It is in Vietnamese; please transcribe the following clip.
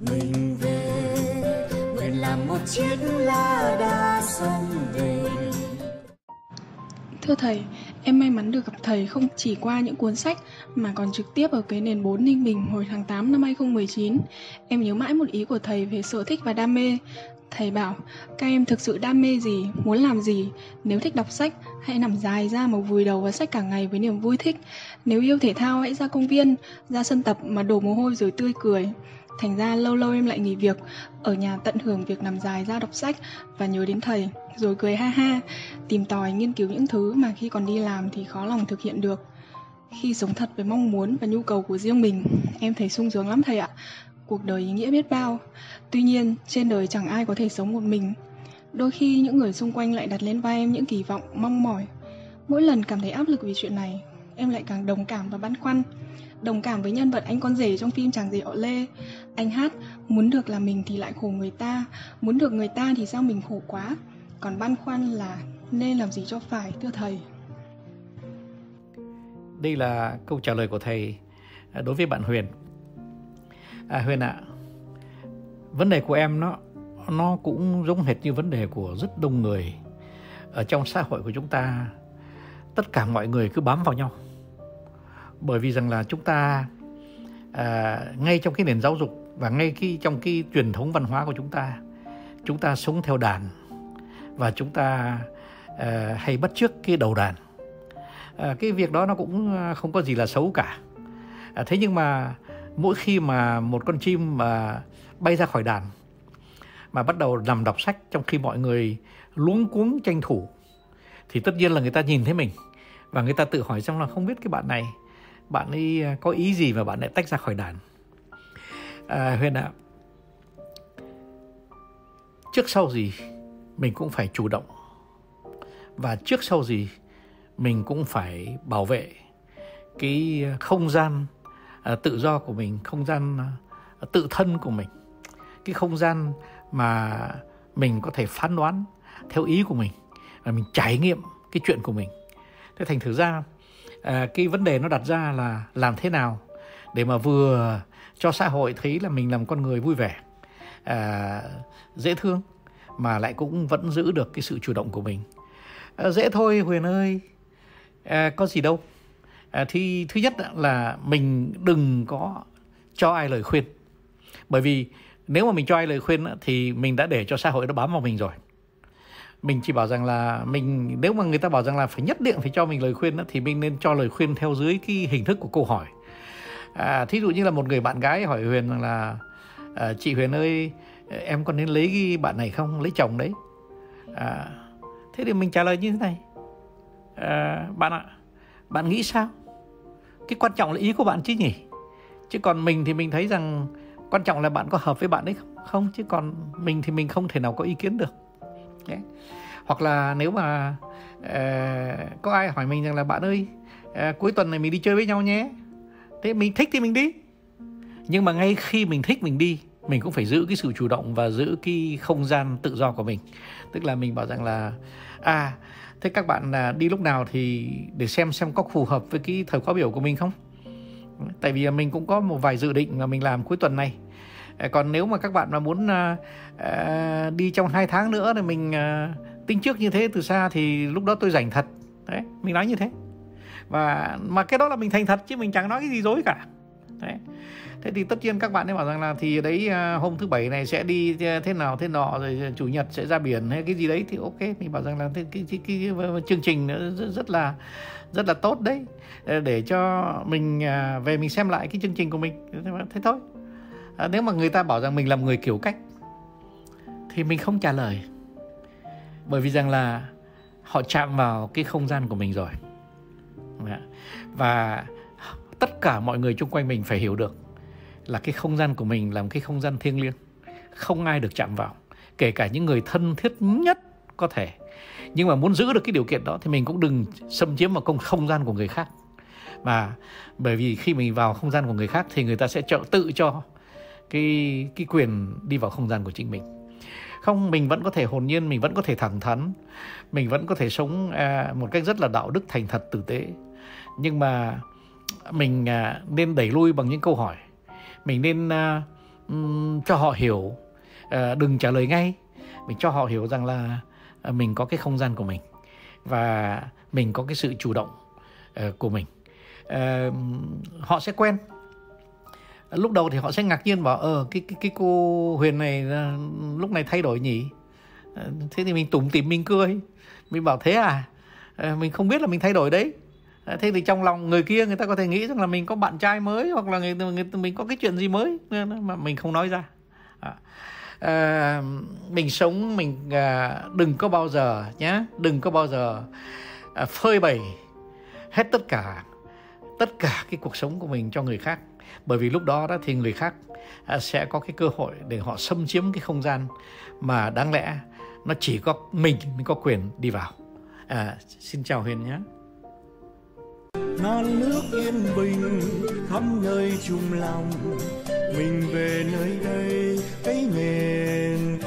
mình về nguyện làm một chiếc lá đa sông về Thưa thầy, em may mắn được gặp thầy không chỉ qua những cuốn sách mà còn trực tiếp ở cái nền 4 Ninh Bình hồi tháng 8 năm 2019. Em nhớ mãi một ý của thầy về sở thích và đam mê. Thầy bảo, các em thực sự đam mê gì, muốn làm gì. Nếu thích đọc sách, hãy nằm dài ra mà vùi đầu vào sách cả ngày với niềm vui thích. Nếu yêu thể thao, hãy ra công viên, ra sân tập mà đổ mồ hôi rồi tươi cười. Thành ra lâu lâu em lại nghỉ việc, ở nhà tận hưởng việc nằm dài ra đọc sách và nhớ đến thầy, rồi cười ha ha, tìm tòi nghiên cứu những thứ mà khi còn đi làm thì khó lòng thực hiện được. Khi sống thật với mong muốn và nhu cầu của riêng mình, em thấy sung sướng lắm thầy ạ. Cuộc đời ý nghĩa biết bao. Tuy nhiên, trên đời chẳng ai có thể sống một mình. Đôi khi những người xung quanh lại đặt lên vai em những kỳ vọng, mong mỏi. Mỗi lần cảm thấy áp lực vì chuyện này, em lại càng đồng cảm và băn khoăn. Đồng cảm với nhân vật anh con rể trong phim Chàng rể họ Lê. Anh hát, muốn được là mình thì lại khổ người ta, muốn được người ta thì sao mình khổ quá. Còn băn khoăn là nên làm gì cho phải, thưa thầy. Đây là câu trả lời của thầy à, đối với bạn Huyền. À, Huyền ạ, à, vấn đề của em nó nó cũng giống hệt như vấn đề của rất đông người ở trong xã hội của chúng ta. Tất cả mọi người cứ bám vào nhau bởi vì rằng là chúng ta à, ngay trong cái nền giáo dục và ngay khi trong cái truyền thống văn hóa của chúng ta chúng ta sống theo đàn và chúng ta à, hay bắt chước cái đầu đàn. À, cái việc đó nó cũng à, không có gì là xấu cả. À, thế nhưng mà mỗi khi mà một con chim mà bay ra khỏi đàn mà bắt đầu nằm đọc sách trong khi mọi người luống cuống tranh thủ thì tất nhiên là người ta nhìn thấy mình và người ta tự hỏi xong là không biết cái bạn này bạn ấy à, có ý gì mà bạn lại tách ra khỏi đàn? À, Huyền ạ trước sau gì mình cũng phải chủ động. Và trước sau gì mình cũng phải bảo vệ cái không gian à, tự do của mình không gian à, tự thân của mình. Cái không gian mà mình có thể phán đoán theo ý của mình và mình trải nghiệm cái chuyện của mình. Thế thành thử ra à, cái vấn đề nó đặt ra là làm thế nào để mà vừa cho xã hội thấy là mình làm con người vui vẻ à, dễ thương mà lại cũng vẫn giữ được cái sự chủ động của mình. À, dễ thôi huyền ơi. À, có gì đâu. À, thì thứ nhất là mình đừng có cho ai lời khuyên. Bởi vì nếu mà mình cho ai lời khuyên thì mình đã để cho xã hội nó bám vào mình rồi mình chỉ bảo rằng là mình nếu mà người ta bảo rằng là phải nhất định phải cho mình lời khuyên đó, thì mình nên cho lời khuyên theo dưới cái hình thức của câu hỏi. À, thí dụ như là một người bạn gái hỏi huyền rằng là à, chị huyền ơi em có nên lấy cái bạn này không? Lấy chồng đấy. À, thế thì mình trả lời như thế này. À, bạn ạ bạn nghĩ sao? Cái quan trọng là ý của bạn chứ nhỉ? Chứ còn mình thì mình thấy rằng quan trọng là bạn có hợp với bạn ấy không? Không chứ còn mình thì mình không thể nào có ý kiến được nhé. Hoặc là nếu mà uh, có ai hỏi mình rằng là bạn ơi uh, cuối tuần này mình đi chơi với nhau nhé. Thế mình thích thì mình đi. Nhưng mà ngay khi mình thích mình đi mình cũng phải giữ cái sự chủ động và giữ cái không gian tự do của mình. Tức là mình bảo rằng là à thế các bạn là đi lúc nào thì để xem xem có phù hợp với cái thời khóa biểu của mình không? Tại vì mình cũng có một vài dự định là mình làm cuối tuần này. Ờ, còn nếu mà các bạn mà muốn uh, đi trong hai tháng nữa thì mình uh, tính trước như thế từ xa thì lúc đó tôi rảnh thật. Đấy mình nói như thế. Và mà cái đó là mình thành thật chứ mình chẳng nói cái gì dối cả. Đấy. Thế thì tất nhiên các bạn ấy bảo rằng là thì đấy hôm thứ bảy này sẽ đi thế nào thế nọ rồi chủ nhật sẽ ra biển hay cái gì đấy thì ok mình bảo rằng là cái, cái, cái, cái, cái chương trình rất, rất là rất là tốt đấy. Ờ, để cho mình về mình xem lại cái chương trình của mình. Thế thôi à, nếu mà người ta bảo rằng mình làm người kiểu cách thì mình không trả lời. Bởi vì rằng là họ chạm vào cái không gian của mình rồi. Và tất cả mọi người xung quanh mình phải hiểu được là cái không gian của mình là một cái không gian thiêng liêng. Không ai được chạm vào kể cả những người thân thiết nhất có thể. Nhưng mà muốn giữ được cái điều kiện đó thì mình cũng đừng xâm chiếm vào công không gian của người khác. Mà bởi vì khi mình vào không gian của người khác thì người ta sẽ trợ tự cho cái cái quyền đi vào không gian của chính mình. Không mình vẫn có thể hồn nhiên mình vẫn có thể thẳng thắn mình vẫn có thể sống à, một cách rất là đạo đức thành thật tử tế. Nhưng mà mình à, nên đẩy lui bằng những câu hỏi. Mình nên à, um, cho họ hiểu à, đừng trả lời ngay. Mình cho họ hiểu rằng là à, mình có cái không gian của mình và mình có cái sự chủ động uh, của mình. Uh, họ sẽ quen lúc đầu thì họ sẽ ngạc nhiên bảo ờ cái cái cái cô Huyền này ờ, lúc này thay đổi nhỉ? Ờ, thế thì mình tủm tỉm mình cười. Mình bảo thế à? Ờ, mình không biết là mình thay đổi đấy. Thế thì trong lòng người kia người ta có thể nghĩ rằng là mình có bạn trai mới hoặc là người, người mình có cái chuyện gì mới. Mà mình không nói ra. À, à, mình sống mình à, đừng có bao giờ nhé đừng có bao giờ à, phơi bày hết tất cả tất cả cái cuộc sống của mình cho người khác bởi vì lúc đó đó thì người khác à, sẽ có cái cơ hội để họ xâm chiếm cái không gian mà đáng lẽ nó chỉ có mình mới có quyền đi vào. À, xin chào huyền nhé. Non nước yên bình khắp nơi chung lòng mình về nơi đây cái miền